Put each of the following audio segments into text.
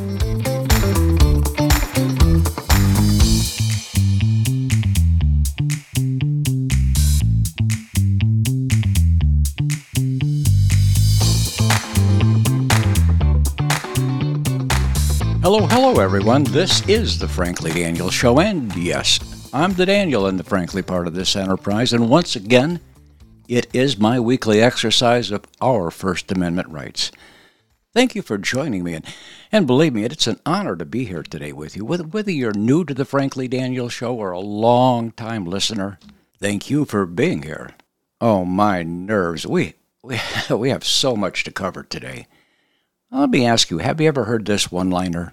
Hello, hello, everyone. This is the Frankly Daniel Show, and yes, I'm the Daniel in the Frankly part of this enterprise, and once again, it is my weekly exercise of our First Amendment rights. Thank you for joining me, and, and believe me, it's an honor to be here today with you. Whether, you're new to the Frankly Daniel Show or a long time listener, thank you for being here. Oh, my nerves. We, we, we have so much to cover today. Let me ask you have you ever heard this one liner?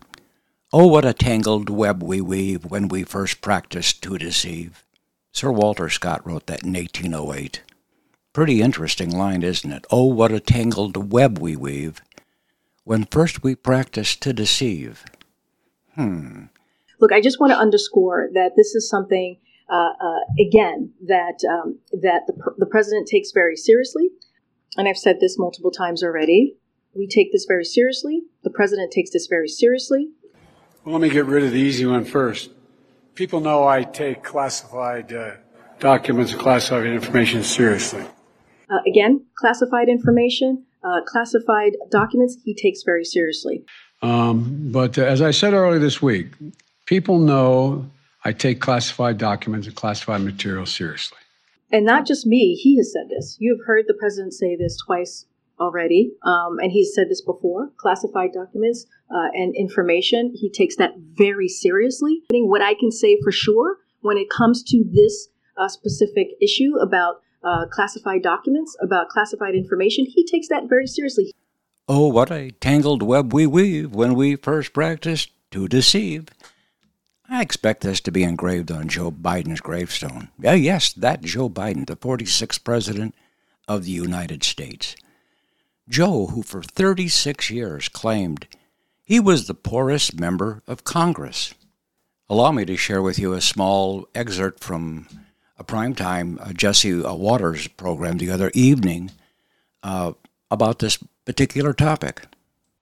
Oh, what a tangled web we weave when we first practice to deceive. Sir Walter Scott wrote that in 1808. Pretty interesting line, isn't it? Oh, what a tangled web we weave when first we practice to deceive. Hmm. Look, I just want to underscore that this is something, uh, uh, again, that um, that the, the president takes very seriously. And I've said this multiple times already. We take this very seriously. The president takes this very seriously. Well, let me get rid of the easy one first. People know I take classified uh, documents and classified information seriously. Uh, again, classified information, uh, classified documents, he takes very seriously. Um, but uh, as I said earlier this week, people know I take classified documents and classified material seriously. And not just me, he has said this. You have heard the president say this twice already, um, and he's said this before classified documents uh, and information. He takes that very seriously. What I can say for sure when it comes to this uh, specific issue about uh, classified documents, about classified information, he takes that very seriously. Oh, what a tangled web we weave when we first practice to deceive. I expect this to be engraved on Joe Biden's gravestone. Yeah, yes, that Joe Biden, the 46th President of the United States. Joe, who for 36 years claimed he was the poorest member of Congress. Allow me to share with you a small excerpt from a primetime uh, Jesse uh, Watters program the other evening uh, about this particular topic.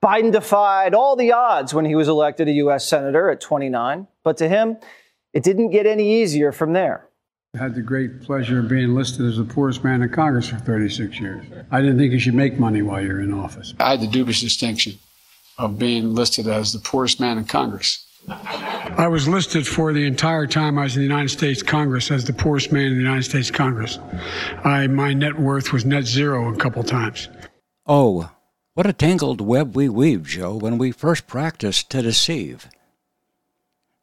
Biden defied all the odds when he was elected a U.S. Senator at 29, but to him, it didn't get any easier from there. I had the great pleasure of being listed as the poorest man in Congress for 36 years. I didn't think you should make money while you're in office. I had the dubious distinction of being listed as the poorest man in Congress. I was listed for the entire time I was in the United States Congress as the poorest man in the United States Congress. I, my net worth was net zero a couple times. Oh, what a tangled web we weave, Joe, when we first practice to deceive.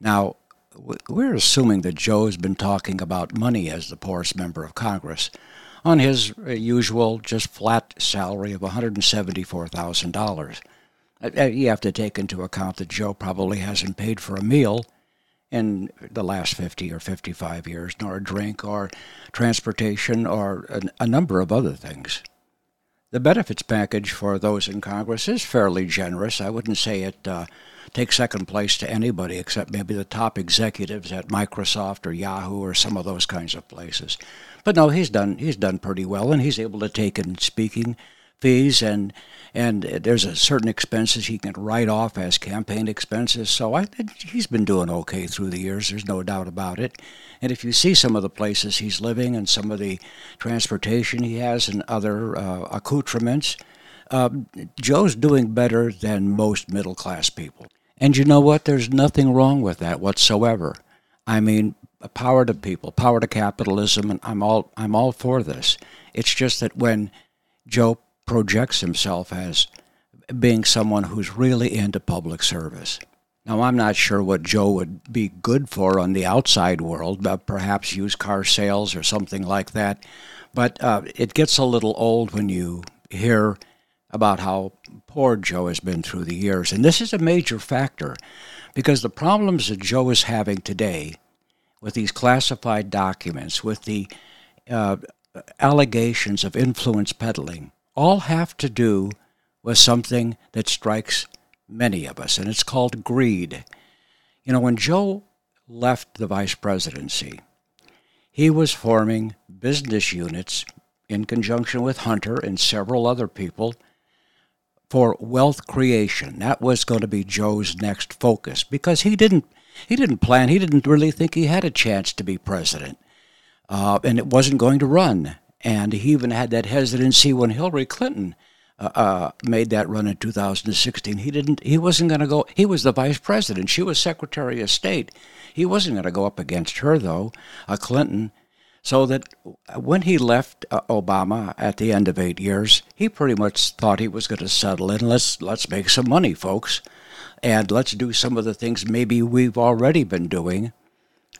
Now, we're assuming that Joe has been talking about money as the poorest member of Congress on his uh, usual just flat salary of $174,000. Uh, uh, you have to take into account that Joe probably hasn't paid for a meal in the last 50 or 55 years, nor a drink or transportation or a, number of other things. The benefits package for those in Congress is fairly generous. I wouldn't say it uh, takes second place to anybody except maybe the top executives at Microsoft or Yahoo or some of those kinds of places. But no, he's done he's done pretty well, and he's able to take in speaking fees and and there's a certain expenses he can write off as campaign expenses. So I he's been doing okay through the years. There's no doubt about it. And if you see some of the places he's living and some of the transportation he has and other uh, accoutrements, uh, Joe's doing better than most middle class people. And you know what? There's nothing wrong with that whatsoever. I mean, power to people, power to capitalism, and I'm all I'm all for this. It's just that when Joe projects himself as being someone who's really into public service. Now, I'm not sure what Joe would be good for on the outside world, but perhaps used car sales or something like that. But uh, it gets a little old when you hear about how poor Joe has been through the years. And this is a major factor because the problems that Joe is having today with these classified documents, with the uh, allegations of influence peddling, all have to do with something that strikes many of us, and it's called greed. You know, when Joe left the vice presidency, he was forming business units in conjunction with Hunter and several other people for wealth creation. That was going to be Joe's next focus because he didn't he didn't plan. He didn't really think he had a chance to be president, uh, and it wasn't going to run. And he even had that hesitancy when Hillary Clinton uh, uh, made that run in 2016. He didn't. He wasn't going to go. He was the vice president. She was Secretary of State. He wasn't going to go up against her though, uh, Clinton. So that when he left uh, Obama at the end of eight years, he pretty much thought he was going to settle in. Let's let's make some money, folks, and let's do some of the things maybe we've already been doing.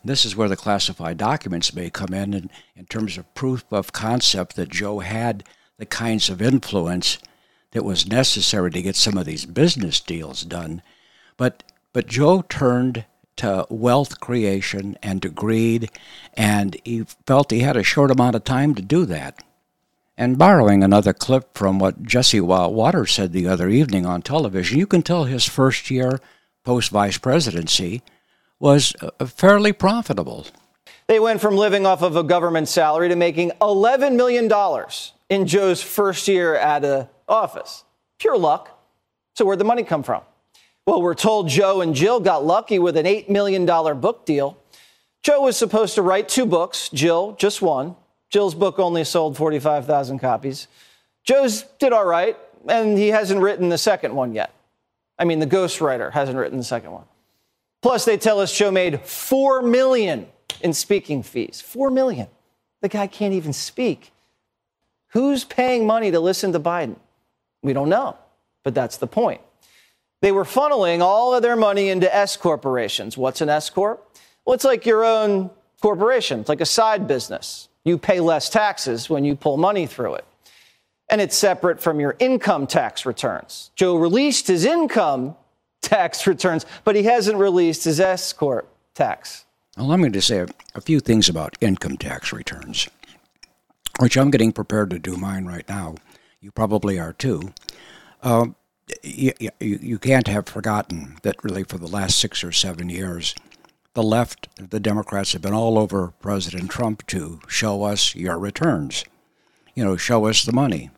This is where the classified documents may come in, in, in terms of proof of concept that Joe had the kinds of influence that was necessary to get some of these business deals done. But but Joe turned to wealth creation and to greed, and he felt he had a short amount of time to do that. And borrowing another clip from what Jesse Watters said the other evening on television, you can tell his first year post vice presidency was uh, fairly profitable. They went from living off of a government salary to making $11 million in Joe's first year at a office. Pure luck. So, where'd the money come from? Well, we're told Joe and Jill got lucky with an $8 million book deal. Joe was supposed to write two books, Jill, just one. Jill's book only sold 45,000 copies. Joe's did all right, and he hasn't written the second one yet. I mean, the ghostwriter hasn't written the second one. Plus, they tell us Joe made 4 million in speaking fees. 4 million. The guy can't even speak. Who's paying money to listen to Biden? We don't know, but that's the point. They were funneling all of their money into S corporations. What's an S corp? Well, it's like your own corporation. It's like a side business. You pay less taxes when you pull money through it. And it's separate from your income tax returns. Joe released his income tax returns, but he hasn't released his S corp tax. Well, let me to say a, a few things about income tax returns, which I'm getting prepared to do mine right now. You probably are too. Uh, you, you, you can't have forgotten that really for the last six or seven years, the left, the Democrats have been all over President Trump to show us your returns. You know, show us the money.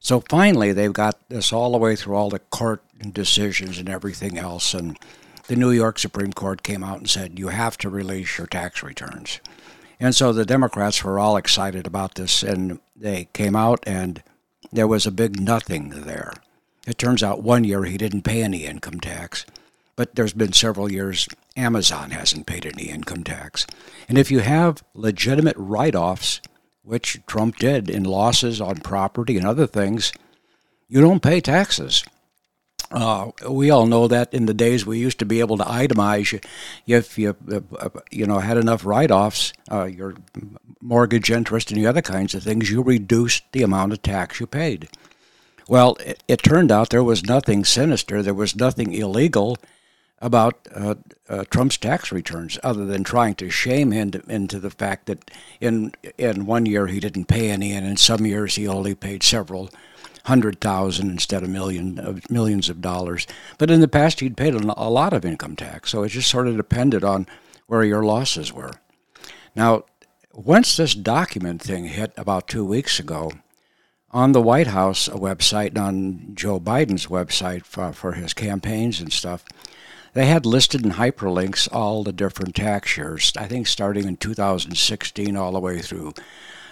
So finally, they've got this all the way through all the court decisions and everything else. And the New York Supreme Court came out and said, you have to release your tax returns. And so the Democrats were all excited about this, and they came out and there was a big nothing there. It turns out one year he didn't pay any income tax, but there's been several years Amazon hasn't paid any income tax. And if you have legitimate write offs, which Trump did in losses on property and other things, you don't pay taxes. Uh, we all know that in the days we used to be able to itemize if you you know had enough write-offs, uh, your mortgage interest and the other kinds of things, you reduced the amount of tax you paid. Well, it, it turned out there was nothing sinister, there was nothing illegal about uh, uh, Trump's tax returns, other than trying to shame him to, into the fact that in in one year he didn't pay any, and in some years he only paid several hundred thousand instead of million of millions of dollars. But in the past, he'd paid a lot of income tax, so it just sort of depended on where your losses were. Now, once this document thing hit about two weeks ago, on the White House website and on Joe Biden's website for, for his campaigns and stuff, they had listed in hyperlinks all the different tax years. I think starting in 2016 all the way through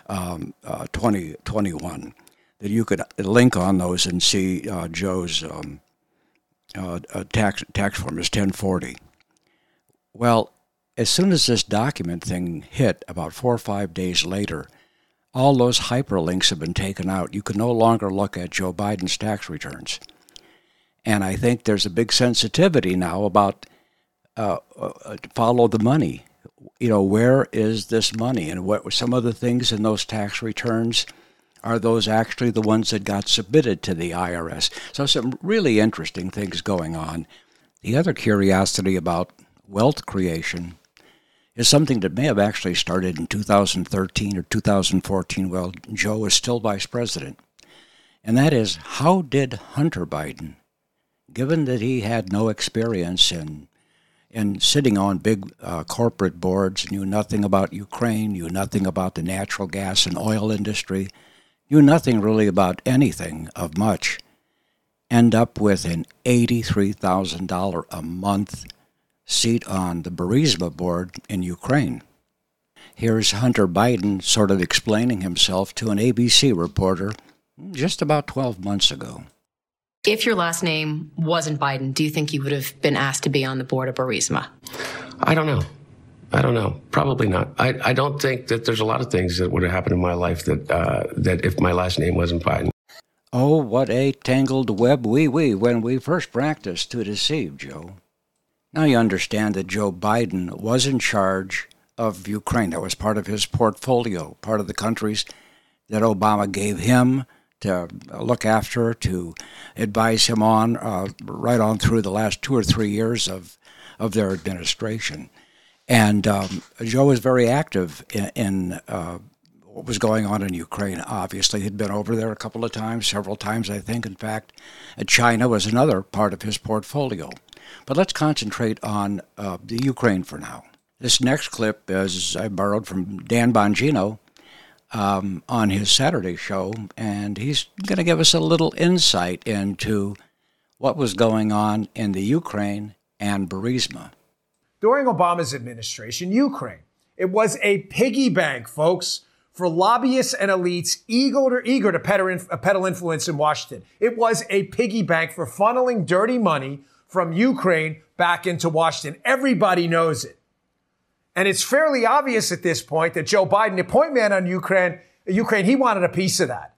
um, uh, 2021 that you could link on those and see uh, Joe's um, uh, uh tax tax form is 1040. Well, as soon as this document thing hit, about four or five days later, all those hyperlinks have been taken out. You can no longer look at Joe Biden's tax returns. And I think there's a big sensitivity now about uh, uh, follow the money. You know, where is this money? And what some of the things in those tax returns are those actually the ones that got submitted to the IRS? So, some really interesting things going on. The other curiosity about wealth creation is something that may have actually started in 2013 or 2014 while Joe was still vice president. And that is how did Hunter Biden, given that he had no experience in in sitting on big uh, corporate boards, knew nothing about Ukraine, knew nothing about the natural gas and oil industry, knew nothing really about anything of much. end up with an $83,000 a month seat on the Burisma board in Ukraine. Here's Hunter Biden sort of explaining himself to an ABC reporter just about 12 months ago. If your last name wasn't Biden, do you think you would have been asked to be on the board of Burisma? I don't know. I don't know. Probably not. I, I don't think that there's a lot of things that would have happened in my life that uh, that if my last name wasn't Biden. Oh, what a tangled web we we when we first practiced to deceive, Joe. Now you understand that Joe Biden was in charge of Ukraine. That was part of his portfolio, part of the countries that Obama gave him to look after, to advise him on, uh, right on through the last two or three years of, of their administration. And um, Joe was very active in, in uh, what was going on in Ukraine. Obviously, he'd been over there a couple of times, several times, I think. In fact, China was another part of his portfolio. But let's concentrate on uh, the Ukraine for now. This next clip is I borrowed from Dan Bongino um, on his Saturday show, and he's going to give us a little insight into what was going on in the Ukraine and Burisma. During Obama's administration, Ukraine, it was a piggy bank, folks, for lobbyists and elites eager, eager to peddle influence in Washington. It was a piggy bank for funneling dirty money from Ukraine back into Washington. Everybody knows it. And it's fairly obvious at this point that Joe Biden, the point man on Ukraine, Ukraine, he wanted a piece of that.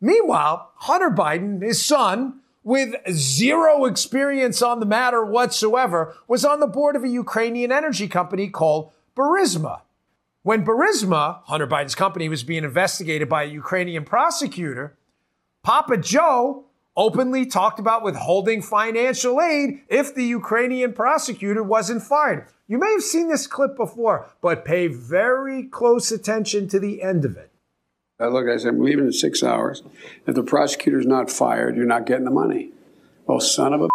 Meanwhile, Hunter Biden, his son, with zero experience on the matter whatsoever, was on the board of a Ukrainian energy company called Burisma. When Burisma, Hunter Biden's company, was being investigated by a Ukrainian prosecutor, Papa Joe openly talked about withholding financial aid if the Ukrainian prosecutor wasn't fired. You may have seen this clip before, but pay very close attention to the end of it. I look, I said, I'm leaving in six hours. If the prosecutor's not fired, you're not getting the money. Oh, son of a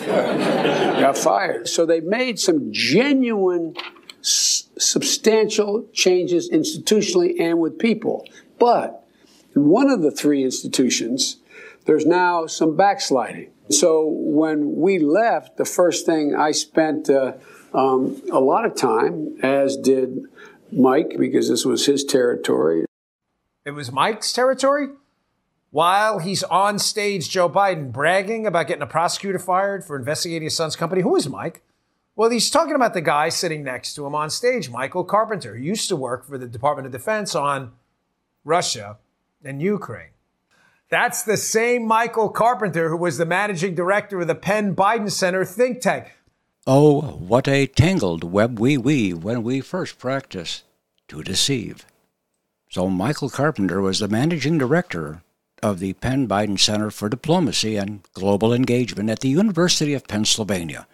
got fired. So they made some genuine, s- substantial changes institutionally and with people. But in one of the three institutions, there's now some backsliding. So when we left, the first thing I spent uh, um, a lot of time, as did Mike, because this was his territory. It was Mike's territory? While he's on stage, Joe Biden bragging about getting a prosecutor fired for investigating his son's company. Who is Mike? Well, he's talking about the guy sitting next to him on stage, Michael Carpenter, who used to work for the Department of Defense on Russia and Ukraine. That's the same Michael Carpenter who was the managing director of the Penn Biden Center think tank. Oh, what a tangled web we weave when we first practice to deceive. So, Michael Carpenter was the managing director of the Penn Biden Center for Diplomacy and Global Engagement at the University of Pennsylvania,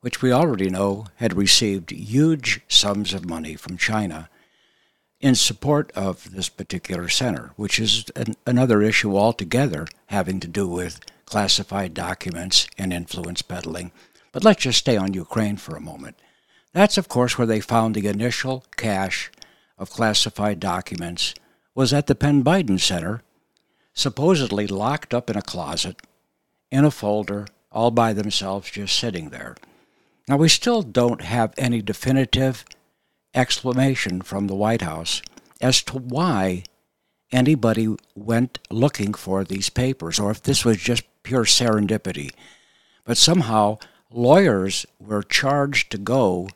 which we already know had received huge sums of money from China in support of this particular center, which is an, another issue altogether having to do with classified documents and influence peddling. But let's just stay on Ukraine for a moment. That's, of course, where they found the initial cache of classified documents was at the Penn Biden Center, supposedly locked up in a closet, in a folder, all by themselves, just sitting there. Now, we still don't have any definitive explanation from the White House as to why anybody went looking for these papers, or if this was just pure serendipity. But somehow, lawyers were charged to go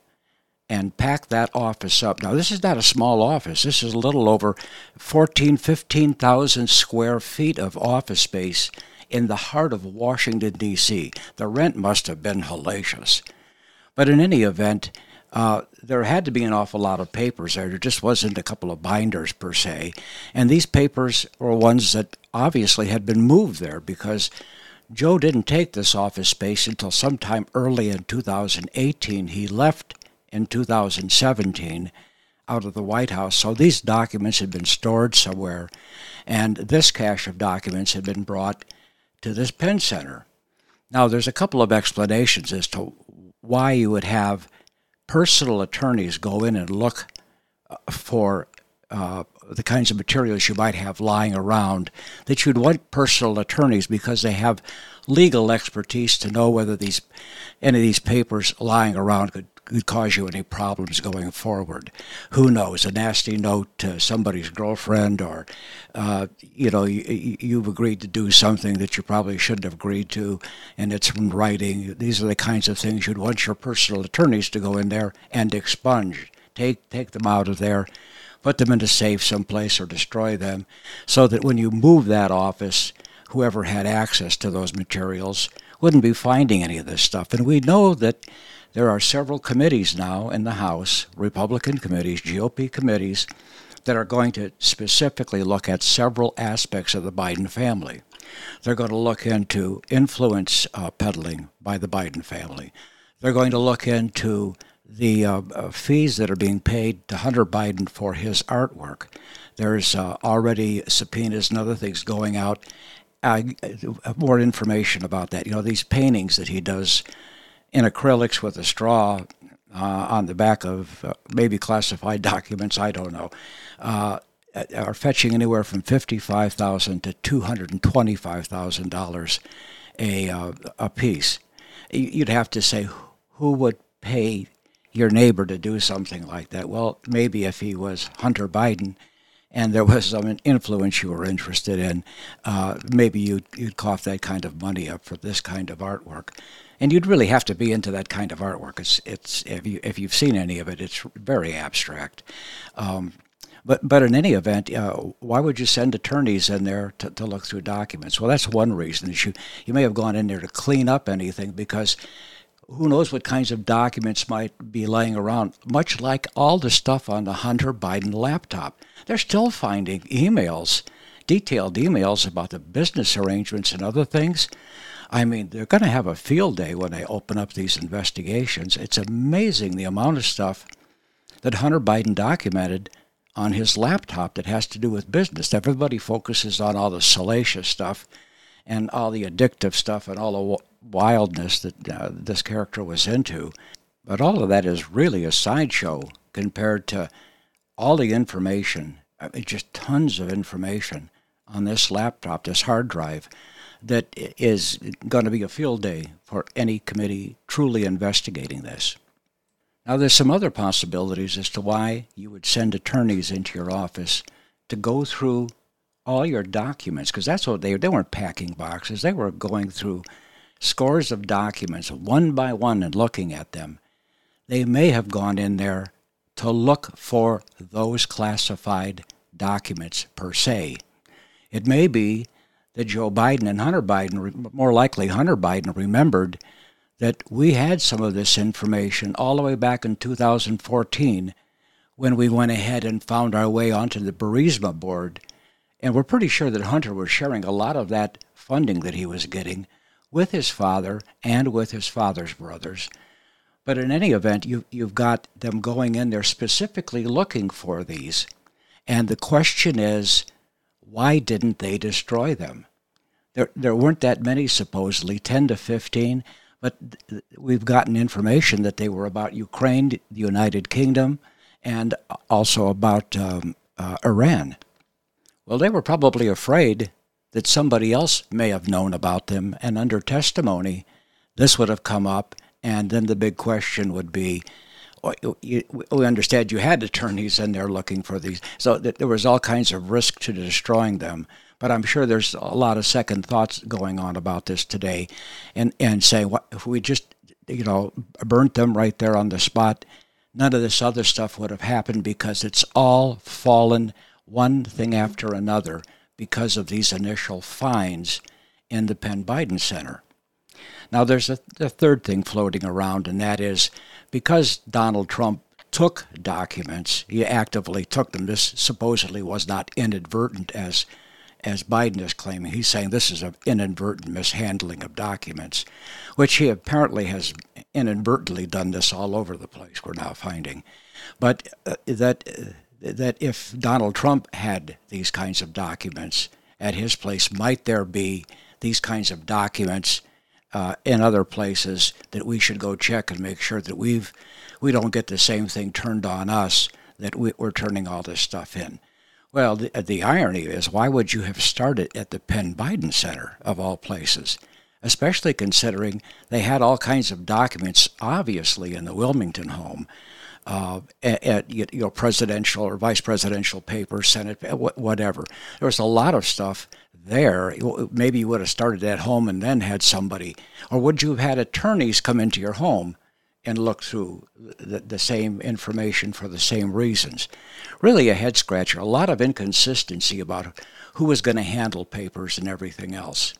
and pack that office up. Now, this is not a small office. This is a little over 14, 15,000 square feet of office space in the heart of Washington, D.C. The rent must have been hellacious. But in any event, uh, there had to be an awful lot of papers there. There just wasn't a couple of binders per se. And these papers were ones that obviously had been moved there because Joe didn't take this office space until sometime early in 2018. He left in 2017 out of the White House. So these documents had been stored somewhere, and this cache of documents had been brought to this Penn Center. Now, there's a couple of explanations as to why you would have personal attorneys go in and look uh, for uh, the kinds of materials you might have lying around that you'd want personal attorneys because they have legal expertise to know whether these any of these papers lying around could could cause you any problems going forward. Who knows? A nasty note to somebody's girlfriend, or uh, you know, you, you've agreed to do something that you probably shouldn't have agreed to, and it's in writing. These are the kinds of things you'd want your personal attorneys to go in there and expunge, take take them out of there, put them in a safe someplace, or destroy them, so that when you move that office, whoever had access to those materials wouldn't be finding any of this stuff. And we know that there are several committees now in the House, Republican committees, GOP committees, that are going to specifically look at several aspects of the Biden family. They're going to look into influence uh, peddling by the Biden family. They're going to look into the uh, uh, fees that are being paid to Hunter Biden for his artwork. There's uh, already subpoenas and other things going out. Uh, more information about that. You know, these paintings that he does in acrylics with a straw uh, on the back of uh, maybe classified documents, I don't know, are fetching anywhere from 55,000 to two hundred and twenty-five thousand dollars a a piece. You'd have to say who would pay your neighbor to do something like that. Well, maybe if he was Hunter Biden and there was some influence you were interested in, uh, maybe you'd, you'd cough that kind of money up for this kind of artwork and you'd really have to be into that kind of artwork. It's it's if you if you've seen any of it, it's very abstract. Um, but but in any event, uh, why would you send attorneys in there to, to look through documents? Well, that's one reason. Is you you may have gone in there to clean up anything because who knows what kinds of documents might be laying around. Much like all the stuff on the Hunter Biden laptop, they're still finding emails, detailed emails about the business arrangements and other things. I mean, they're going to have a field day when they open up these investigations. It's amazing the amount of stuff that Hunter Biden documented on his laptop that has to do with business. Everybody focuses on all the salacious stuff and all the addictive stuff and all the wildness that uh, this character was into. But all of that is really a sideshow compared to all the information, I mean, just tons of information on this laptop, this hard drive that is going to be a field day for any committee truly investigating this. Now, there's some other possibilities as to why you would send attorneys into your office to go through all your documents, because that's what they they weren't packing boxes. They were going through scores of documents one by one and looking at them. They may have gone in there to look for those classified documents per se. It may be that Joe Biden and Hunter Biden, more likely Hunter Biden, remembered that we had some of this information all the way back in 2014 when we went ahead and found our way onto the Burisma board. And we're pretty sure that Hunter was sharing a lot of that funding that he was getting with his father and with his father's brothers. But in any event, you, you've got them going in there specifically looking for these. And the question is, why didn't they destroy them? There, there weren't that many, supposedly, 10 to 15, but we've gotten information that they were about Ukraine, the United Kingdom, and also about um, uh, Iran. Well, they were probably afraid that somebody else may have known about them, and under testimony, this would have come up, and then the big question would be oh, we understand you had attorneys in there looking for these. So there was all kinds of risk to destroying them. But I'm sure there's a lot of second thoughts going on about this today, and and saying what if we just you know burnt them right there on the spot, none of this other stuff would have happened because it's all fallen one thing after another because of these initial finds in the Penn Biden Center. Now, there's a, a third thing floating around, and that is because Donald Trump took documents, he actively took them. This supposedly was not inadvertent, as as Biden is claiming. He's saying this is an inadvertent mishandling of documents, which he apparently has inadvertently done this all over the place. We're now finding, but uh, that uh, that if Donald Trump had these kinds of documents at his place, might there be these kinds of documents uh, in other places that we should go check and make sure that we've we don't get the same thing turned on us that we, we're turning all this stuff in. Well, the, the irony is, why would you have started at the Penn Biden Center, of all places? Especially considering they had all kinds of documents, obviously, in the Wilmington home. Uh, at, at, you know presidential or vice presidential papers, Senate, whatever. There was a lot of stuff there. Maybe you would have started at home and then had somebody, or would you have had attorneys come into your home and look through the, the same information for the same reasons? Really, a head scratcher. A lot of inconsistency about who was going to handle papers and everything else.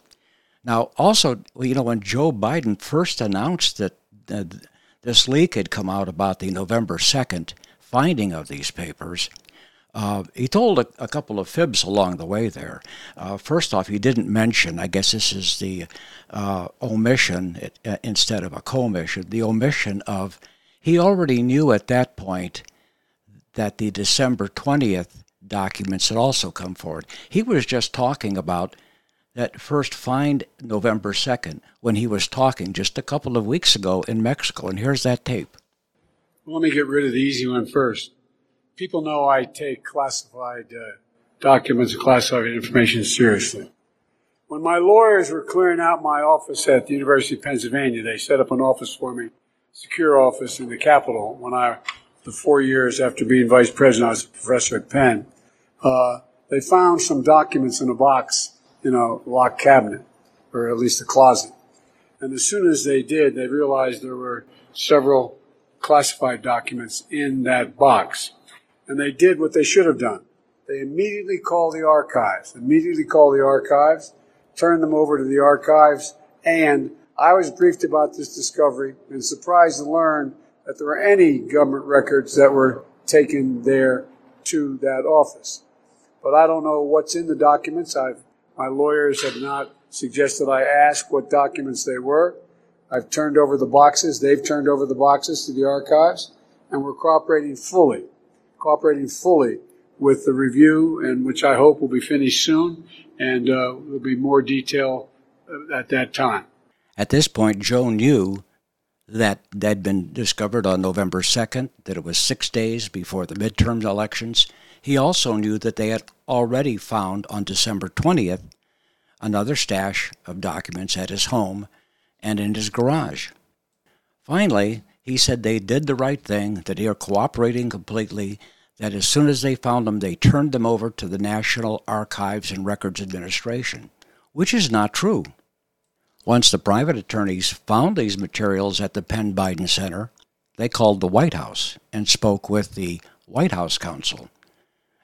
Now, also, you know, when Joe Biden first announced that uh, this leak had come out about the November 2nd finding of these papers, uh, he told a, a, couple of fibs along the way there. Uh, first off, he didn't mention, I guess this is the uh, omission uh, instead of a commission, the omission of, he already knew at that point that the December 20th documents had also come forward. He was just talking about that first find November 2nd when he was talking just a couple of weeks ago in Mexico. And here's that tape. Let me get rid of the easy one first people know I take classified uh, documents and classified information seriously. When my lawyers were clearing out my office at the University of Pennsylvania, they set up an office for me, secure office in the Capitol. When I, the four years after being vice president, I was a professor at Penn. Uh, they found some documents in a box in a locked cabinet, or at least a closet. And as soon as they did, they realized there were several classified documents in that box and they did what they should have done. They immediately called the archives, immediately called the archives, turned them over to the archives, and I was briefed about this discovery and surprised to learn that there were any government records that were taken there to that office. But I don't know what's in the documents. I've, my lawyers have not suggested I ask what documents they were. I've turned over the boxes. They've turned over the boxes to the archives, and we're cooperating fully cooperating fully with the review, and which I hope will be finished soon, and uh, there'll be more detail uh, at that time. At this point, Joe knew that they'd been discovered on November 2nd, that it was six days before the midterm elections. He also knew that they had already found on December 20th another stash of documents at his home and in his garage. Finally, he said they did the right thing, that they are cooperating completely, that as soon as they found them, they turned them over to the National Archives and Records Administration, which is not true. Once the private attorneys found these materials at the Penn Biden Center, they called the White House and spoke with the White House counsel.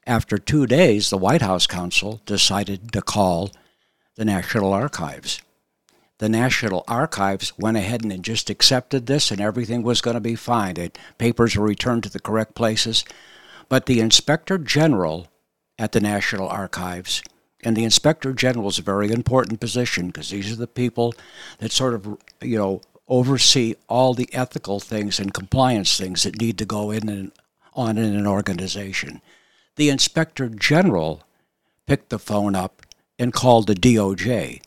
After two days, the White House counsel decided to call the National Archives the National Archives went ahead and just accepted this and everything was going to be fine. The papers were returned to the correct places. But the Inspector General at the National Archives, and the Inspector General is a very important position because these are the people that sort of, you know, oversee all the ethical things and compliance things that need to go in and on in an organization. The Inspector General picked the phone up and called the DOJ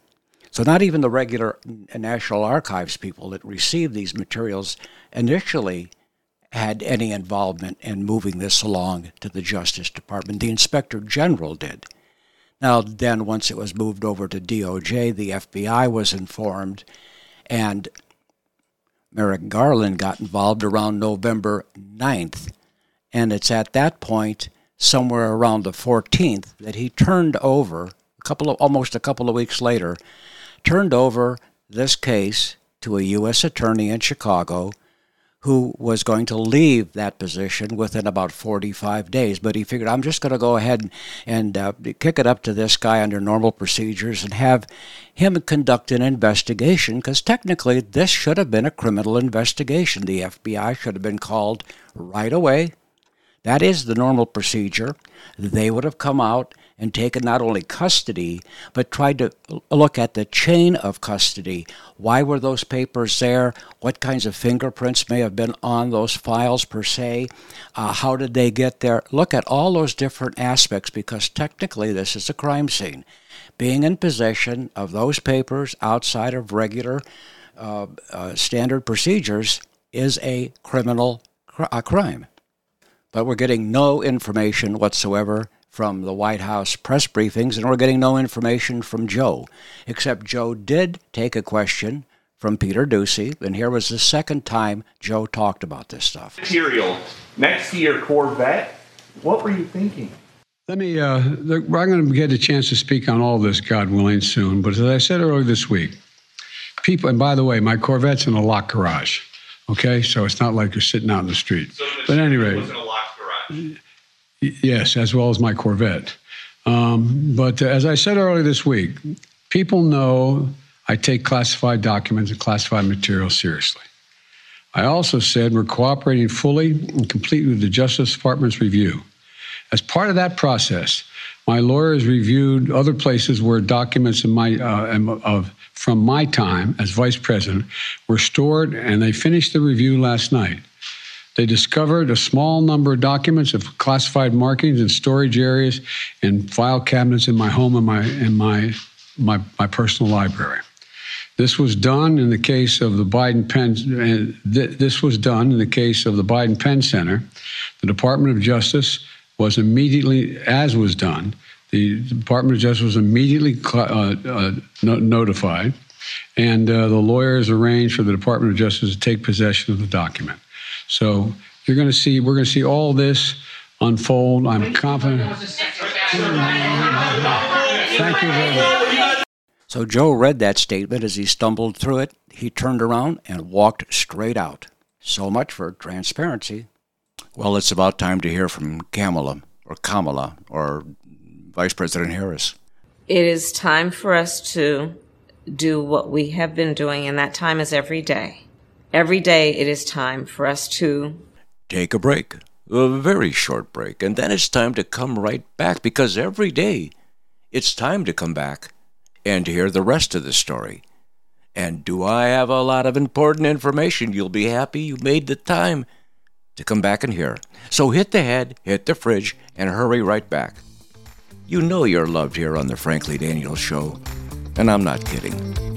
so, not even the regular National Archives people that received these materials initially had any involvement in moving this along to the Justice Department. The Inspector General did. Now, then, once it was moved over to DOJ, the FBI was informed, and Merrick Garland got involved around November 9th. And it's at that point, somewhere around the 14th, that he turned over, a couple of, almost a couple of weeks later, turned over this case to a U.S. attorney in Chicago who was going to leave that position within about 45 days. But he figured, I'm just going to go ahead and, uh, kick it up to this guy under normal procedures and have him conduct an investigation because technically this should have been a criminal investigation. The FBI should have been called right away. That is the normal procedure. They would have come out and taken not only custody, but tried to look at the chain of custody. Why were those papers there? What kinds of fingerprints may have been on those files, per se? Uh, how did they get there? Look at all those different aspects because technically this is a crime scene. Being in possession of those papers outside of regular uh, uh, standard procedures is a criminal cr- a crime. But we're getting no information whatsoever from the White House press briefings, and we're getting no information from Joe, except Joe did take a question from Peter Doocy, and here was the second time Joe talked about this stuff. Material next to your Corvette. What were you thinking? Let me, uh, look, I'm going to get a chance to speak on all this, God willing, soon. But as I said earlier this week, people, and by the way, my Corvette's in a locked garage. Okay, so it's not like you're sitting out in the street. So the but anyway, Yes, as well as my Corvette. Um, but uh, as I said earlier this week, people know I take classified documents and classified material seriously. I also said we're cooperating fully and completely with the Justice Department's review. As part of that process, my lawyers reviewed other places where documents my, uh, of, from my time as vice president were stored, and they finished the review last night. They discovered a small number of documents of classified markings in storage areas and file cabinets in my home and my in my my, my personal library. This was done in the case of the Biden Penn. Uh, this was done in the case of the Biden Penn Center. The Department of Justice was immediately, as was done, the Department of Justice was immediately uh, uh, no- notified, and uh, the lawyers arranged for the Department of Justice to take possession of the document. So you're going to see, we're going to see all this unfold. I'm confident. Thank you very much. So Joe read that statement as he stumbled through it. He turned around and walked straight out. So much for transparency. Well, it's about time to hear from Kamala or Kamala or Vice President Harris. It is time for us to do what we have been doing, and that time is every day. Every day it is time for us to take a break, a very short break, and then it's time to come right back because every day it's time to come back and hear the rest of the story. And do I have a lot of important information? You'll be happy you made the time to come back and hear. So hit the head, hit the fridge, and hurry right back. You know you're loved here on the Frankly Daniels Show, and I'm not kidding.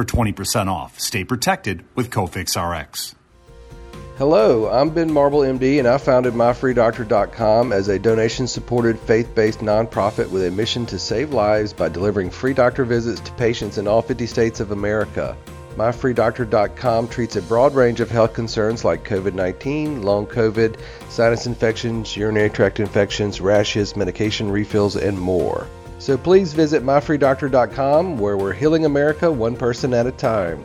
for 20% off. Stay protected with Cofix RX. Hello, I'm Ben Marble, MD, and I founded MyFreeDoctor.com as a donation supported faith based nonprofit with a mission to save lives by delivering free doctor visits to patients in all 50 states of America. MyFreeDoctor.com treats a broad range of health concerns like COVID 19, long COVID, sinus infections, urinary tract infections, rashes, medication refills, and more. So please visit myfreedoctor.com where we're healing America one person at a time.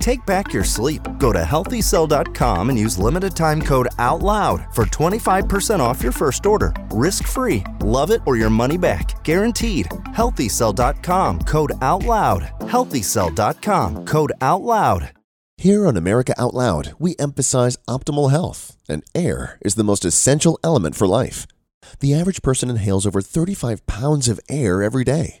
Take back your sleep. Go to healthycell.com and use limited time code OUTLOUD for 25% off your first order. Risk free. Love it or your money back. Guaranteed. Healthycell.com code OUTLOUD. Healthycell.com code OUTLOUD. Here on America Out Loud, we emphasize optimal health, and air is the most essential element for life. The average person inhales over 35 pounds of air every day.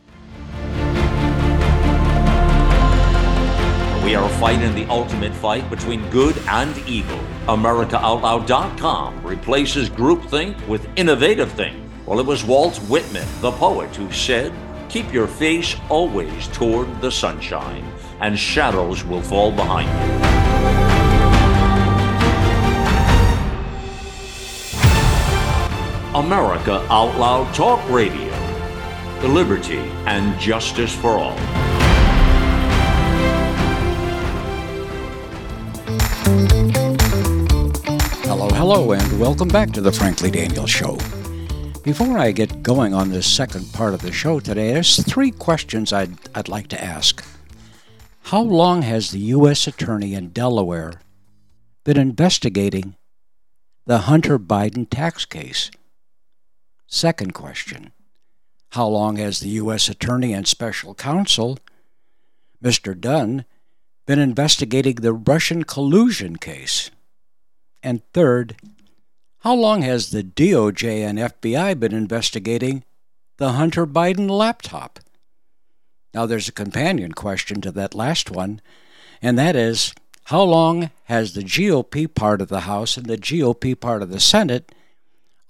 We are fighting the ultimate fight between good and evil. AmericaOutloud.com replaces groupthink with innovative think. Well, it was Walt Whitman, the poet, who said, Keep your face always toward the sunshine, and shadows will fall behind you. America Out Loud Talk Radio. The liberty and justice for all. Hello, and welcome back to the Frankly Daniels Show. Before I get going on this second part of the show today, there's three questions I'd, I'd like to ask. How long has the U.S. Attorney in Delaware been investigating the Hunter Biden tax case? Second question How long has the U.S. Attorney and Special Counsel, Mr. Dunn, been investigating the Russian collusion case? And third, how long has the DOJ and FBI been investigating the Hunter Biden laptop? Now, there's a companion question to that last one, and that is how long has the GOP part of the House and the GOP part of the Senate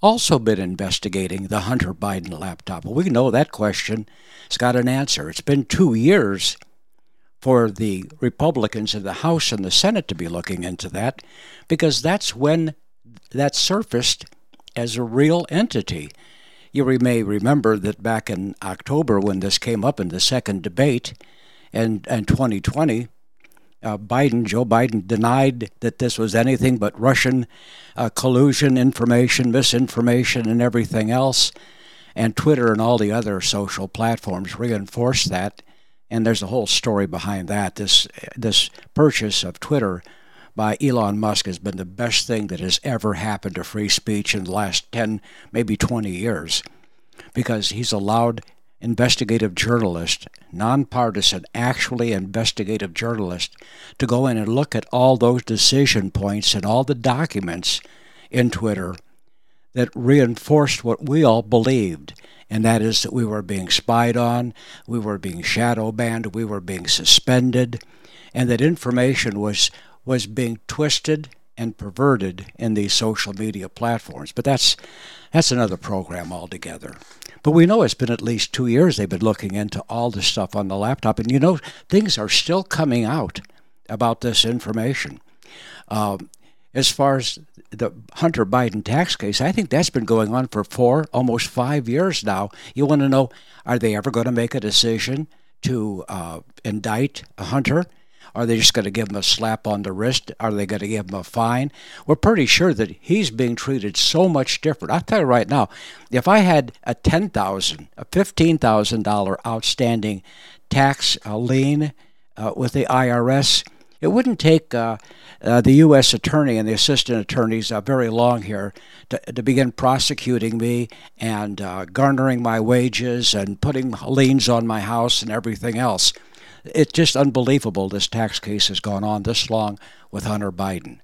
also been investigating the Hunter Biden laptop? Well, we know that question It's got an answer. It's been two years for the Republicans in the House and the Senate to be looking into that because that's when that surfaced as a real entity. You may remember that back in October when this came up in the second debate and, and 2020, uh, Biden, Joe Biden, denied that this was anything but Russian uh, collusion, information, misinformation, and everything else. And Twitter and all the other social platforms reinforced that. And there's a whole story behind that. This this purchase of Twitter by Elon Musk has been the best thing that has ever happened to free speech in the last 10, maybe 20 years, because he's allowed investigative journalist, nonpartisan, actually investigative journalist, to go in and look at all those decision points and all the documents in Twitter that reinforced what we all believed, and that is that we were being spied on, we were being shadow banned, we were being suspended, and that information was was being twisted and perverted in these social media platforms. But that's that's another program altogether. But we know it's been at least two years they've been looking into all the stuff on the laptop. And you know, things are still coming out about this information. Um, as far as the Hunter Biden tax case, I think that's been going on for four, almost five years now. You want to know are they ever going to make a decision to uh, indict Hunter? Are they just going to give him a slap on the wrist? Are they going to give him a fine? We're pretty sure that he's being treated so much different. I'll tell you right now, if I had a ten thousand, a fifteen thousand dollar outstanding tax uh, lien uh, with the IRS, it wouldn't take uh, uh, the U.S. attorney and the assistant attorneys uh, very long here to, to begin prosecuting me and uh, garnering my wages and putting liens on my house and everything else. It's just unbelievable this tax case has gone on this long with Hunter Biden.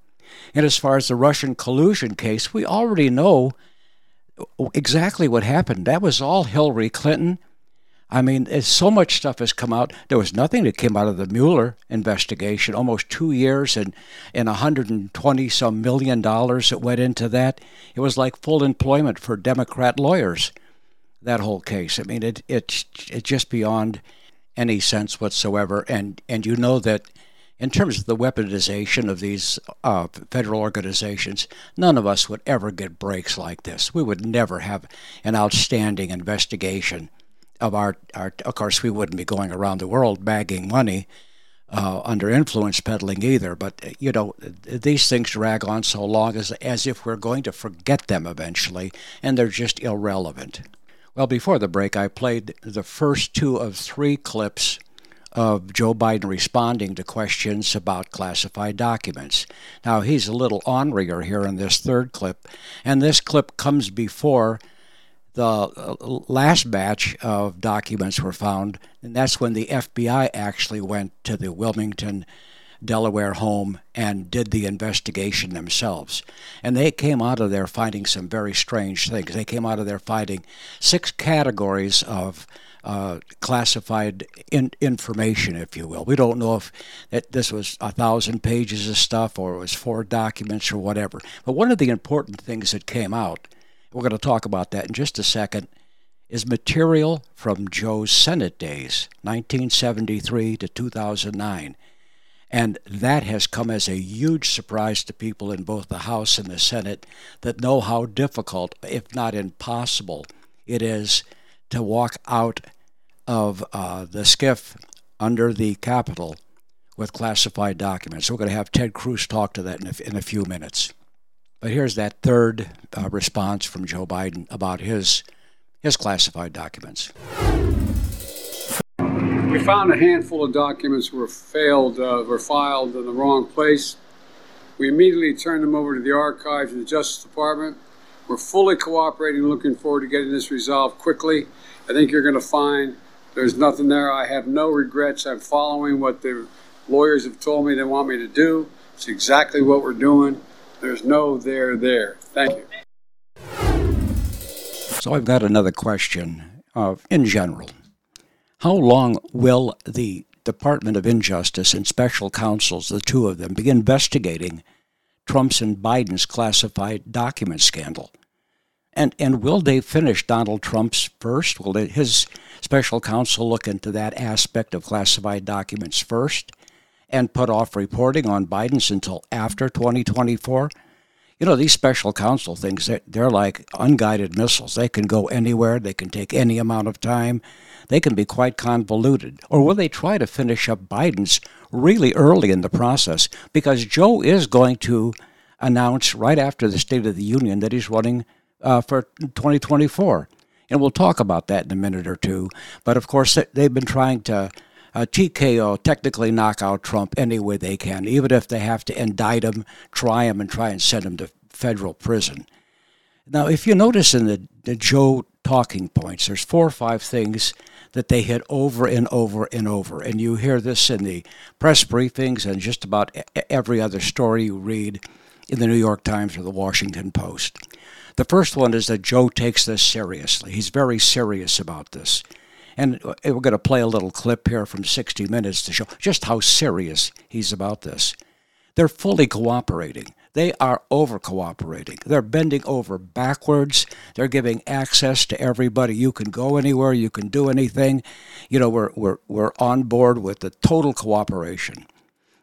And as far as the Russian collusion case, we already know exactly what happened. That was all Hillary Clinton. I mean, so much stuff has come out. There was nothing that came out of the Mueller investigation. Almost two years and and 120 some million dollars that went into that. It was like full employment for Democrat lawyers. That whole case. I mean, it it's it's just beyond any sense whatsoever. And and you know that in terms of the weaponization of these uh, federal organizations, none of us would ever get breaks like this. We would never have an outstanding investigation of our, our of course, we wouldn't be going around the world bagging money uh, under influence peddling either. But, you know, these things drag on so long as, as if we're going to forget them eventually, and they're just irrelevant. Well, before the break, I played the first two of three clips of Joe Biden responding to questions about classified documents. Now, he's a little ornerier here in this third clip, and this clip comes before the uh, last batch of documents were found, and that's when the FBI actually went to the Wilmington Delaware home and did the investigation themselves. And they came out of there finding some very strange things. They came out of there finding six categories of uh, classified in, information, if you will. We don't know if it, this was a thousand pages of stuff or it was four documents or whatever. But one of the important things that came out, we're going to talk about that in just a second, is material from Joe's Senate days, 1973 to 2009. And that has come as a huge surprise to people in both the House and the Senate that know how difficult, if not impossible, it is to walk out of uh, the SCIF under the Capitol with classified documents. We're going to have Ted Cruz talk to that in a, in a few minutes. But here's that third uh, response from Joe Biden about his his classified documents. We found a handful of documents were failed, uh, were filed in the wrong place. We immediately turned them over to the archives and the Justice Department. We're fully cooperating, looking forward to getting this resolved quickly. I think you're going to find there's nothing there. I have no regrets. I'm following what the lawyers have told me they want me to do. It's exactly what we're doing. There's no there there. Thank you. So I've got another question uh, in general. How long will the Department of Injustice and special counsels, the two of them, be investigating Trump's and Biden's classified document scandal? And, and will they finish Donald Trump's first? Will his special counsel look into that aspect of classified documents first and put off reporting on Biden's until after 2024? You know, these special counsel things, they're, they're like unguided missiles. They can go anywhere, they can take any amount of time, they can be quite convoluted. Or will they try to finish up Biden's really early in the process? Because Joe is going to announce right after the State of the Union that he's running uh, for 2024. And we'll talk about that in a minute or two. But of course, they've been trying to uh, TKO, technically knock out Trump any way they can, even if they have to indict him, try him, and try and send him to federal prison. Now, if you notice in the, the Joe talking points, there's four or five things that they hit over and over and over. And you hear this in the press briefings and just about every other story you read in the New York Times or the Washington Post. The first one is that Joe takes this seriously. He's very serious about this. And uh, we're going to play a little clip here from 60 Minutes to show just how serious he's about this. They're fully cooperating. They are over cooperating. They're bending over backwards. They're giving access to everybody. You can go anywhere. You can do anything. You know, we're, we're, we're on board with the total cooperation.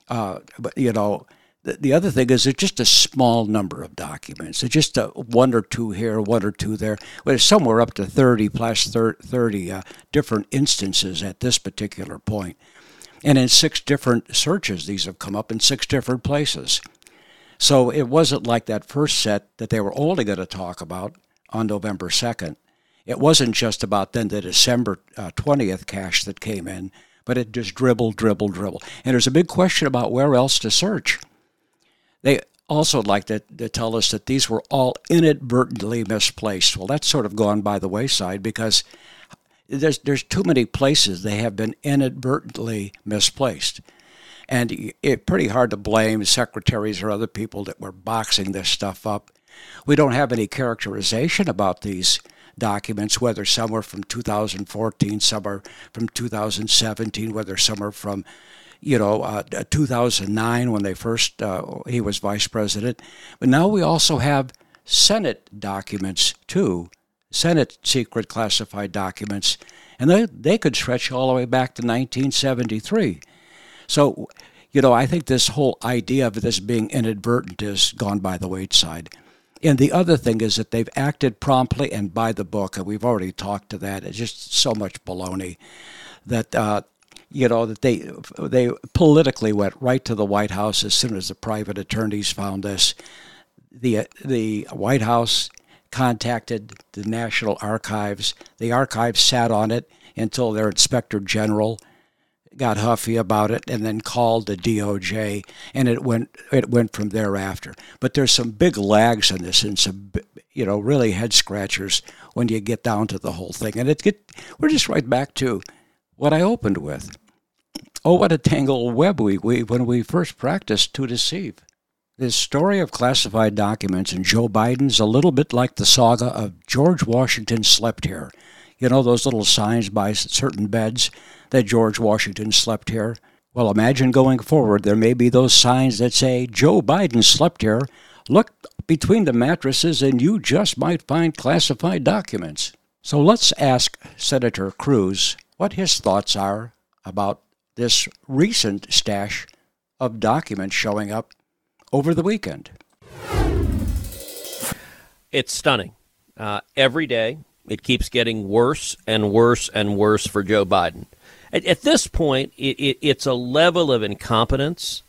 Uh, but, you know, the other thing is it's just a small number of documents. It's just a one or two here, one or two there. Well, it's somewhere up to 30 plus 30 uh, different instances at this particular point. And in six different searches, these have come up in six different places. So it wasn't like that first set that they were only going to talk about on November 2nd. It wasn't just about then the December uh, 20th cache that came in, but it just dribbled, dribbled, dribbled. And there's a big question about where else to search. They also like to, to tell us that these were all inadvertently misplaced. Well, that's sort of gone by the wayside because there's there's too many places they have been inadvertently misplaced. And it's pretty hard to blame secretaries or other people that were boxing this stuff up. We don't have any characterization about these documents, whether some are from 2014, some are from 2017, whether some are from you know, uh, 2009 when they first uh, he was vice president. But now we also have Senate documents too, Senate secret classified documents, and they they could stretch all the way back to 1973. So, you know, I think this whole idea of this being inadvertent is gone by the wayside. And the other thing is that they've acted promptly and by the book, and we've already talked to that. It's just so much baloney that uh, you know that they they politically went right to the White House as soon as the private attorneys found this. The the White House contacted the National Archives. The archives sat on it until their inspector general got huffy about it and then called the DOJ and it went it went from thereafter. But there's some big lags in this and some you know really head scratchers when you get down to the whole thing. And it get we're just right back to what I opened with. Oh, what a tangled web we weave when we first practiced to deceive. This story of classified documents and Joe Biden's a little bit like the saga of George Washington slept here. You know those little signs by certain beds that George Washington slept here? Well, imagine going forward, there may be those signs that say, Joe Biden slept here. Look between the mattresses and you just might find classified documents. So let's ask Senator Cruz what his thoughts are about this recent stash of documents showing up over the weekend. It's stunning. Uh, every day, it keeps getting worse and worse and worse for Joe Biden. At, at this point, it, it, it's a level of incompetence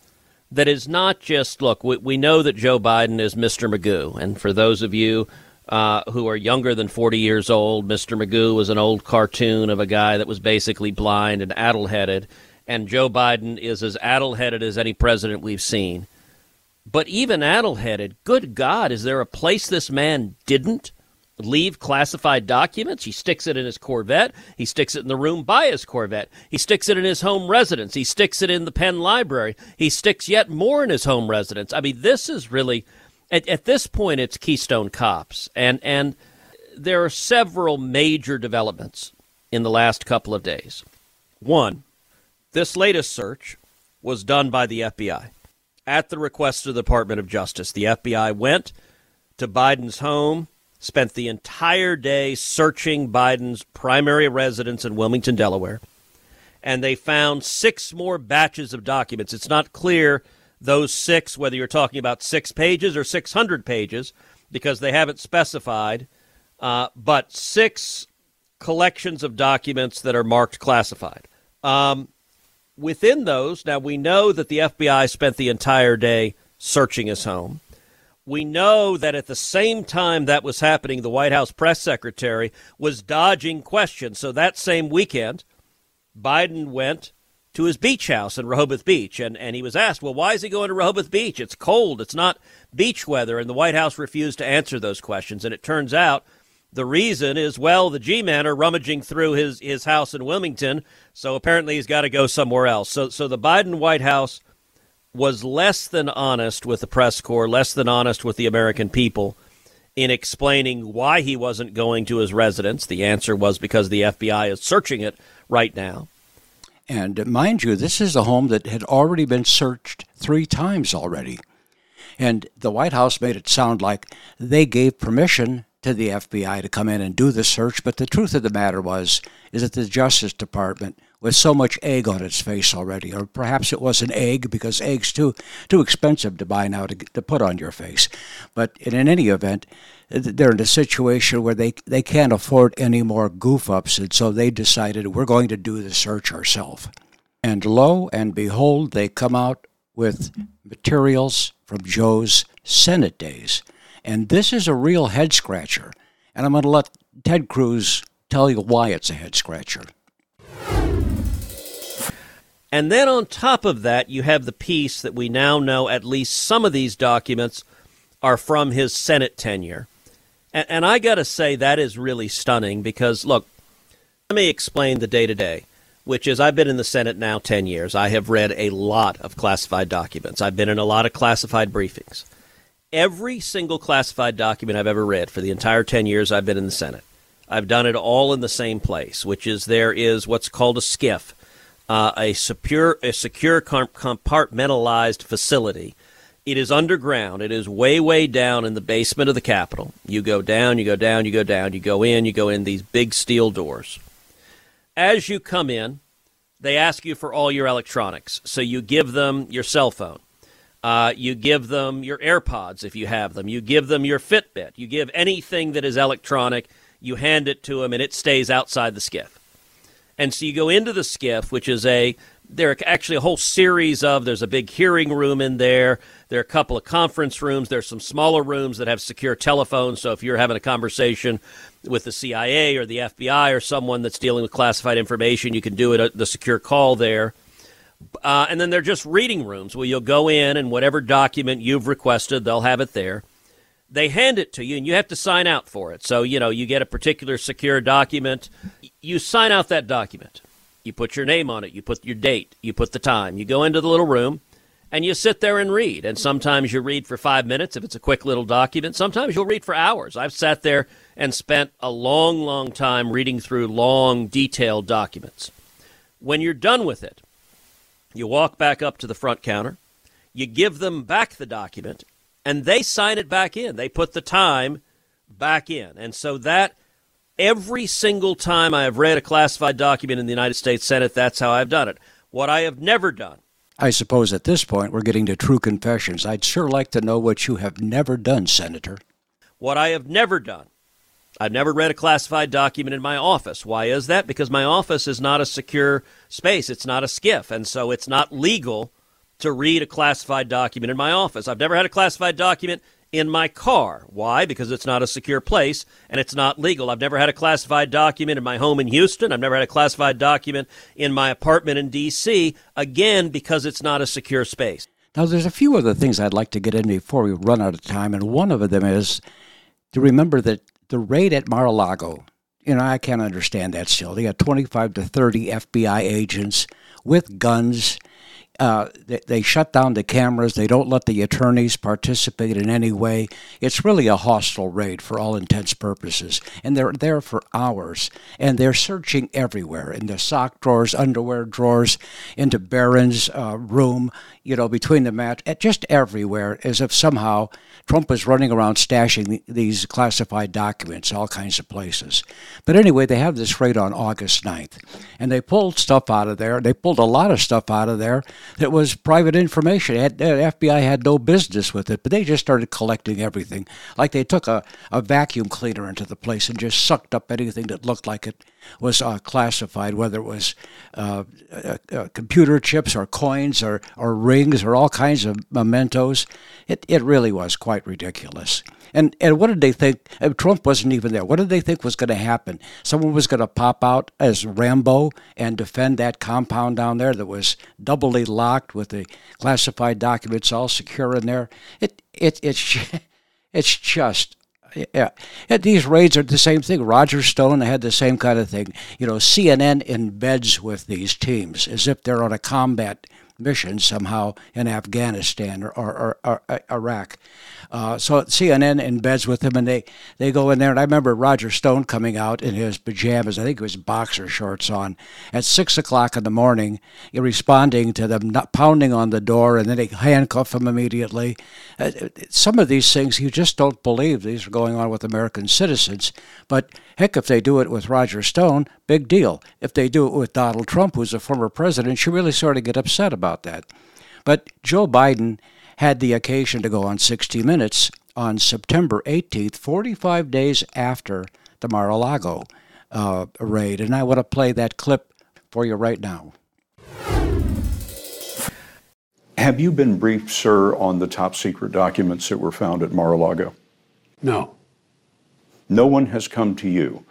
that is not just look, we, we know that Joe Biden is Mr. Magoo. And for those of you uh, who are younger than 40 years old, Mr. Magoo was an old cartoon of a guy that was basically blind and addle headed. And Joe Biden is as addle headed as any president we've seen. But even addle headed, good God, is there a place this man didn't? leave classified documents. He sticks it in his Corvette. He sticks it in the room by his Corvette. He sticks it in his home residence. He sticks it in the Penn Library. He sticks yet more in his home residence. I mean, this is really, at, at this point, it's Keystone Cops. And, and there are several major developments in the last couple of days. One, this latest search was done by the FBI at the request of the Department of Justice. The FBI went to Biden's home spent the entire day searching Biden's primary residence in Wilmington, Delaware, and they found six more batches of documents. It's not clear those six, whether you're talking about six pages or 600 pages, because they haven't specified, uh, but six collections of documents that are marked classified. Um, within those, now we know that the FBI spent the entire day searching his home we know that at the same time that was happening, the White House press secretary was dodging questions. So that same weekend, Biden went to his beach house in Rehoboth Beach, and, and he was asked, Well, why is he going to Rehoboth Beach? It's cold, it's not beach weather. And the White House refused to answer those questions. And it turns out the reason is, well, the G men are rummaging through his, his house in Wilmington, so apparently he's got to go somewhere else. So, so the Biden White House was less than honest with the press corps, less than honest with the American people in explaining why he wasn't going to his residence. The answer was because the FBI is searching it right now. And mind you, this is a home that had already been searched three times already. And the White House made it sound like they gave permission to the FBI to come in and do the search, but the truth of the matter was is that the Justice Department with so much egg on its face already, or perhaps it was an egg because eggs too too expensive to buy now to, to put on your face. But in, in any event, they're in a situation where they they can't afford any more goof ups, and so they decided we're going to do the search ourselves. And lo and behold, they come out with materials from Joe's Senate days, and this is a real head scratcher. And I'm going to let Ted Cruz tell you why it's a head scratcher. And then on top of that, you have the piece that we now know at least some of these documents are from his Senate tenure. And, and I got to say, that is really stunning because, look, let me explain the day to day, which is I've been in the Senate now 10 years. I have read a lot of classified documents, I've been in a lot of classified briefings. Every single classified document I've ever read for the entire 10 years I've been in the Senate, I've done it all in the same place, which is there is what's called a SCIF uh, a secure a secure compartmentalized facility. It is underground. It is way way down in the basement of the Capitol. You go down, you go down, you go down, you go in, you go in these big steel doors. As you come in, they ask you for all your electronics. So you give them your cell phone. Uh, you give them your AirPods if you have them. You give them your Fitbit. You give anything that is electronic. You hand it to them, and it stays outside the SCIF. And so you go into the SCIF, which is a there are actually a whole series of there's a big hearing room in there. There are a couple of conference rooms. There's some smaller rooms that have secure telephones. So if you're having a conversation with the cia or the fbi or someone that's dealing with classified information you can do it the secure call there. Uh, and then they're just reading rooms where you'll go in and whatever document you've requested they'll have it there. They hand it to you and you have to sign out for it. So you know you get a particular secure document. You sign out that document. You put your name on it. You put your date. You put the time. You go into the little room, and you sit there and read. And sometimes you read for five minutes if it's a quick little document. Sometimes you'll read for hours. I've sat there and spent a long, long time reading through long, detailed documents. When you're done with it, you walk back up to the front counter, you give them back the document, and they sign it back in. They put the time back in. And so that every single time I have read a classified document in the United States Senate, that's how I've done it. What I have never done I suppose at this point we're getting to true confessions. I'd sure like to know what you have never done, Senator. What I have never done. I've never read a classified document in my office. Why is that? Because my office is not a secure space. It's not a SCIF, And so it's not legal to read a classified document in my office. I've never had a classified document in my car. Why? Because it's not a secure place and it's not legal. I've never had a classified document in my home in Houston. I've never had a classified document in my apartment in D.C. Again, because it's not a secure space. Now, there's a few other things I'd like to get in before we run out of time, and one of them is to remember that the raid at Mar-a-Lago. You know, I can't understand that still. They got 25 to 30 FBI agents with guns uh, they, they, shut down the cameras. They don't let the attorneys participate in any way. It's really a hostile raid for all intents purposes. And they're there for hours. And they're searching everywhere in the sock drawers, underwear drawers, into Barron's uh, room, you know, between the mat, just everywhere, as if somehow Trump was running around stashing these classified documents all kinds of places. But anyway, they have this raid on August 9th. And they pulled stuff out of there. They pulled a lot of stuff out of there that was private information. Had, the FBI had no business with it, but they just started collecting everything. Like they took a, a vacuum cleaner into the place and just sucked up anything that looked like it was uh, classified, whether it was uh, uh, uh, computer chips or coins or, or rings or all kinds of mementos. It, it really was quite ridiculous. And, and what did they think? Trump wasn't even there. What did they think was going to happen? Someone was going to pop out as Rambo and defend that compound down there that was doubly locked with the classified documents all secure in there. It, it, it's, it's just yeah. These raids are the same thing. Roger Stone had the same kind of thing. You know, CNN embeds with these teams as if they're on a combat mission somehow in Afghanistan or, or, or, or Iraq. Uh, so CNN embeds with him, and they, they go in there. And I remember Roger Stone coming out in his pajamas, I think it was boxer shorts on, at 6 o'clock in the morning, responding to them pounding on the door, and then they handcuff him immediately. Uh, some of these things you just don't believe these are going on with American citizens. But heck, if they do it with Roger Stone, big deal. If they do it with Donald Trump, who's a former president, you really sort of get upset about that. But Joe Biden had the occasion to go on 60 Minutes on September 18th, 45 days after the Mar a Lago uh, raid. And I want to play that clip for you right now. Have you been briefed, sir, on the top secret documents that were found at Mar a Lago? No. No one has come to you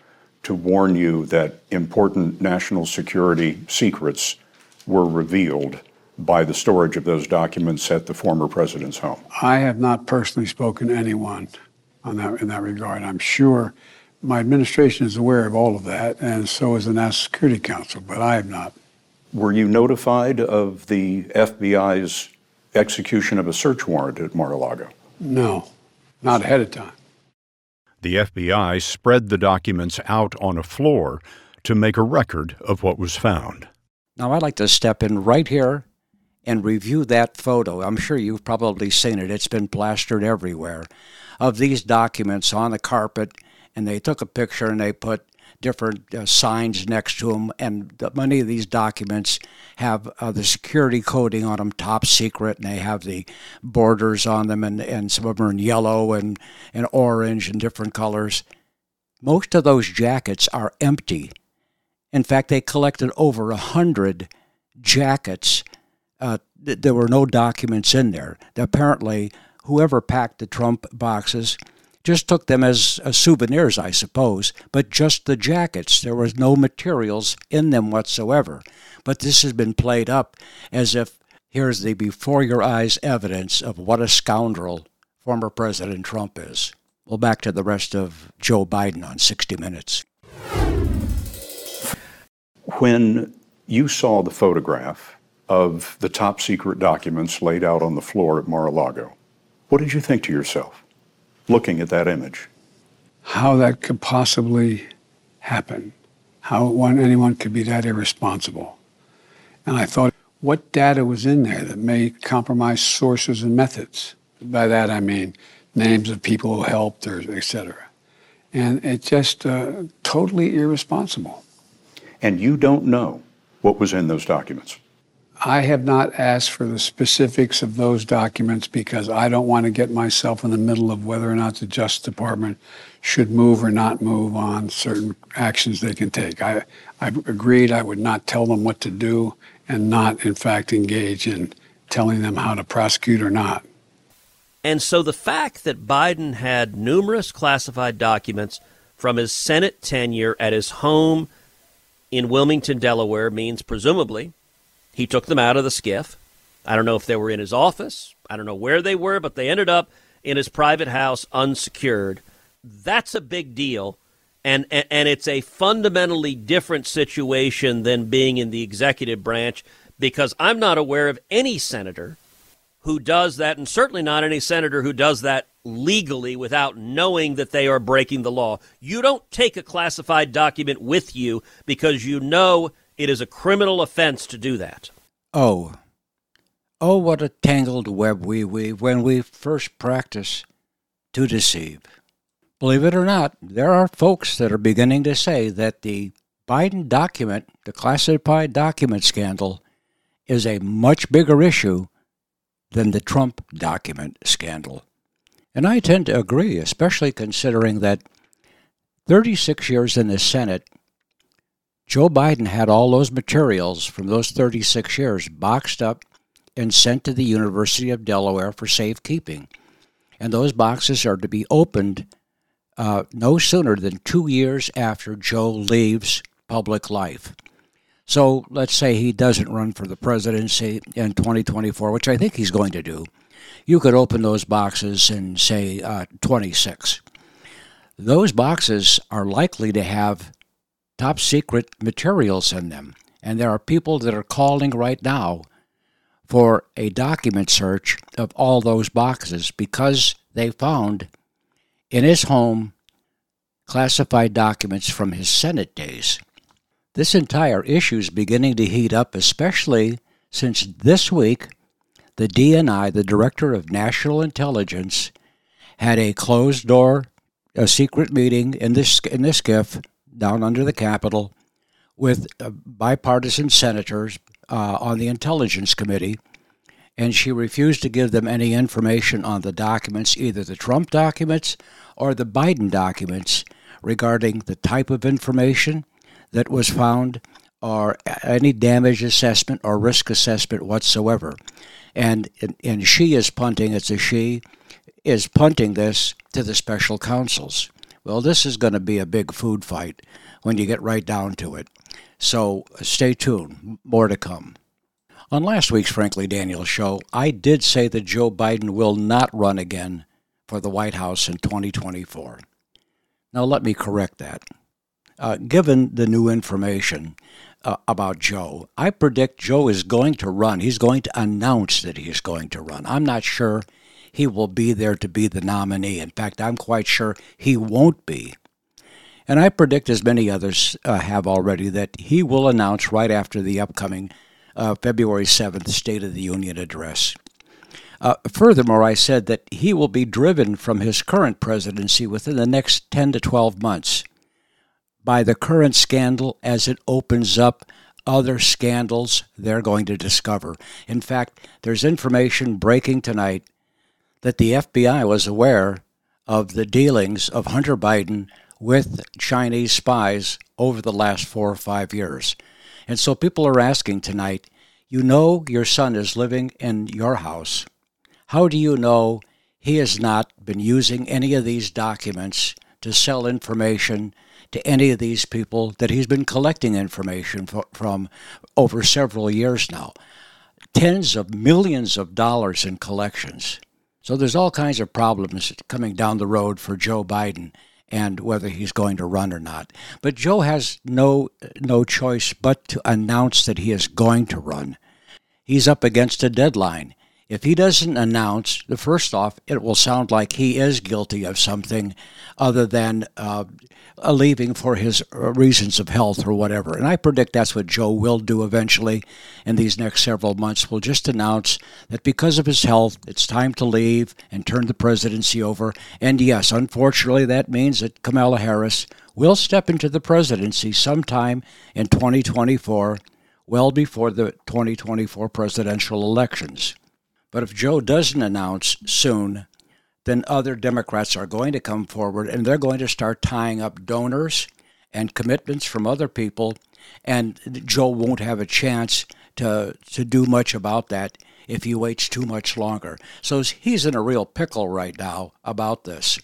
to warn you that important national security secrets were revealed by the storage of those documents at the former president's home? I have not personally spoken to anyone on that in that regard. I'm sure my administration is aware of all of that, and so is the National Security Council, but I have not. Were you notified of the FBI's execution of a search warrant at Mar-a-Lago? No, not ahead of time. The FBI spread the documents out on a floor to make a record of what was found. Now, I'd like to step in right here and review that photo. I'm sure you've probably seen it, it's been plastered everywhere of these documents on the carpet. And they took a picture and they put different uh, signs next to them. And the, many of these documents have uh, the security coding on them, top secret, and they have the borders on them, and, and some of them are in yellow and, and orange and different colors. Most of those jackets are empty. In fact, they collected over a hundred jackets uh, th- there were no documents in there. Apparently, whoever packed the Trump boxes just took them as, as souvenirs, I suppose, but just the jackets. There was no materials in them whatsoever. But this has been played up as if here's the before your eyes evidence of what a scoundrel former President Trump is. Well, back to the rest of Joe Biden on 60 Minutes. When you saw the photograph of the top secret documents laid out on the floor at Mar a Lago. What did you think to yourself looking at that image? How that could possibly happen. How one, anyone could be that irresponsible. And I thought, what data was in there that may compromise sources and methods? By that I mean names of people who helped or et cetera. And it's just uh, totally irresponsible. And you don't know what was in those documents? I have not asked for the specifics of those documents because I don't want to get myself in the middle of whether or not the Justice Department should move or not move on certain actions they can take. I, I agreed I would not tell them what to do and not, in fact, engage in telling them how to prosecute or not. And so the fact that Biden had numerous classified documents from his Senate tenure at his home in Wilmington, Delaware, means presumably he took them out of the SCIF. I don't know if they were in his office. I don't know where they were, but they ended up in his private house unsecured. That's a big deal. And, and, and it's a fundamentally different situation than being in the executive branch because I'm not aware of any senator who does that, and certainly not any senator who does that legally without knowing that they are breaking the law. You don't take a classified document with you because you know it is a criminal offense to do that. Oh. Oh, what a tangled web we weave when we first practice to deceive. Believe it or not, there are folks that are beginning to say that the Biden document, the classified document scandal, is a much bigger issue than the Trump document scandal. And I tend to agree, especially considering that 36 years in the Senate, Joe Biden had all those materials from those 36 years boxed up and sent to the University of Delaware for safekeeping. And those boxes are to be opened uh, no sooner than two years after Joe leaves public life. So let's say he doesn't run for the presidency in 2024, which I think he's going to do. You could open those boxes in, say, uh, 26. Those boxes are likely to have top secret materials in them. And there are people that are calling right now for a document search of all those boxes because they found in his home classified documents from his Senate days. This entire issue is beginning to heat up, especially since this week the DNI, the Director of National Intelligence, had a closed door, a secret meeting in this in this SCIF down under the Capitol with uh, bipartisan senators uh, on the Intelligence Committee, and she refused to give them any information on the documents, either the Trump documents or the Biden documents, regarding the type of information that was found or any damage assessment or risk assessment whatsoever. And, and she is punting, it's a she, is punting this to the special counsels. Well, this is going to be a big food fight when you get right down to it. So stay tuned, more to come. On last week's Frankly Daniels show, I did say that Joe Biden will not run again for the White House in 2024. Now, let me correct that. Uh, given the new information uh, about Joe, I predict Joe is going to run. He's going to announce that he is going to run. I'm not sure he will be there to be the nominee. In fact, I'm quite sure he won't be. And I predict, as many others uh, have already, that he will announce right after the upcoming uh, February 7th State of the Union address. Uh, furthermore, I said that he will be driven from his current presidency within the next 10 to 12 months by the current scandal as it opens up other scandals they're going to discover. In fact, there's information breaking tonight that the FBI was aware of the dealings of Hunter Biden with Chinese spies over the last four or five years. And so people are asking tonight, you know your son is living in your house. How do you know he has not been using any of these documents to sell information to any of these people that he's been collecting information from over several years now. Tens of millions of dollars in collections. So there's all kinds of problems coming down the road for Joe Biden and whether he's going to run or not. But Joe has no no choice but to announce that he is going to run. He's up against a deadline. If he doesn't announce, the first off, it will sound like he is guilty of something other than uh, leaving for his uh, reasons of health or whatever. And I predict that's what Joe will do eventually in these next several months. Will just announce that because of his health, it's time to leave and turn the presidency over. And yes, unfortunately, that means that Kamala Harris will step into the presidency sometime in 2024, well before the 2024 presidential elections. But if Joe doesn't announce soon, then other Democrats are going to come forward and they're going to start tying up donors and commitments from other people, and Joe won't have a chance to to do much about that if he waits too much longer. So he's in a real pickle right now about this.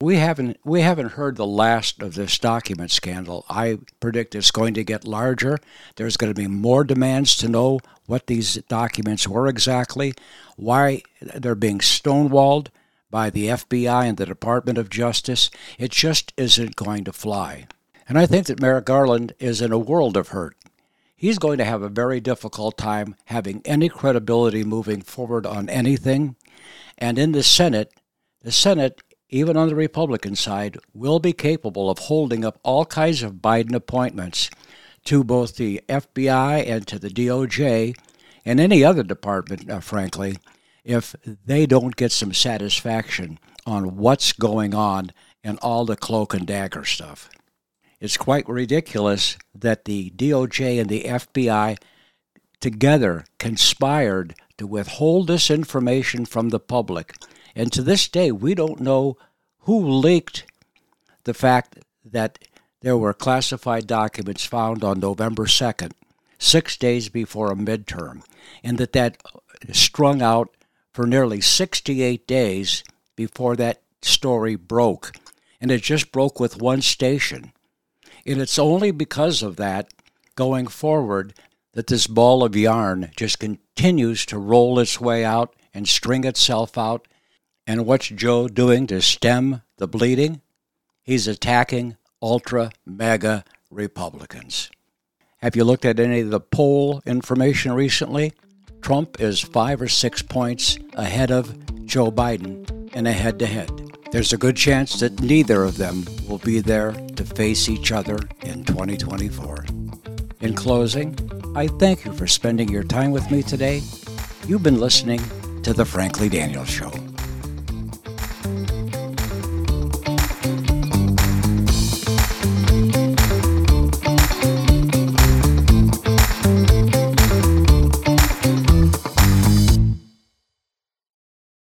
We haven't we haven't heard the last of this document scandal. I predict it's going to get larger. There's going to be more demands to know what these documents were exactly, why they're being stonewalled by the FBI and the Department of Justice. It just isn't going to fly. And I think that Merrick Garland is in a world of hurt. He's going to have a very difficult time having any credibility moving forward on anything. And in the Senate, the Senate even on the Republican side, will be capable of holding up all kinds of Biden appointments to both the FBI and to the DOJ and any other department, uh, frankly, if they don't get some satisfaction on what's going on and all the cloak and dagger stuff. It's quite ridiculous that the DOJ and the FBI together conspired to withhold this information from the public and to this day, we don't know who leaked the fact that there were classified documents found on November 2nd, six days before a midterm, and that that strung out for nearly 68 days before that story broke. And it just broke with one station. And it's only because of that, going forward, that this ball of yarn just continues to roll its way out and string itself out and what's Joe doing to stem the bleeding? He's attacking ultra mega Republicans. Have you looked at any of the poll information recently? Trump is five or six points ahead of Joe Biden in a head to head. There's a good chance that neither of them will be there to face each other in 2024. In closing, I thank you for spending your time with me today. You've been listening to The Frankly Daniels Show.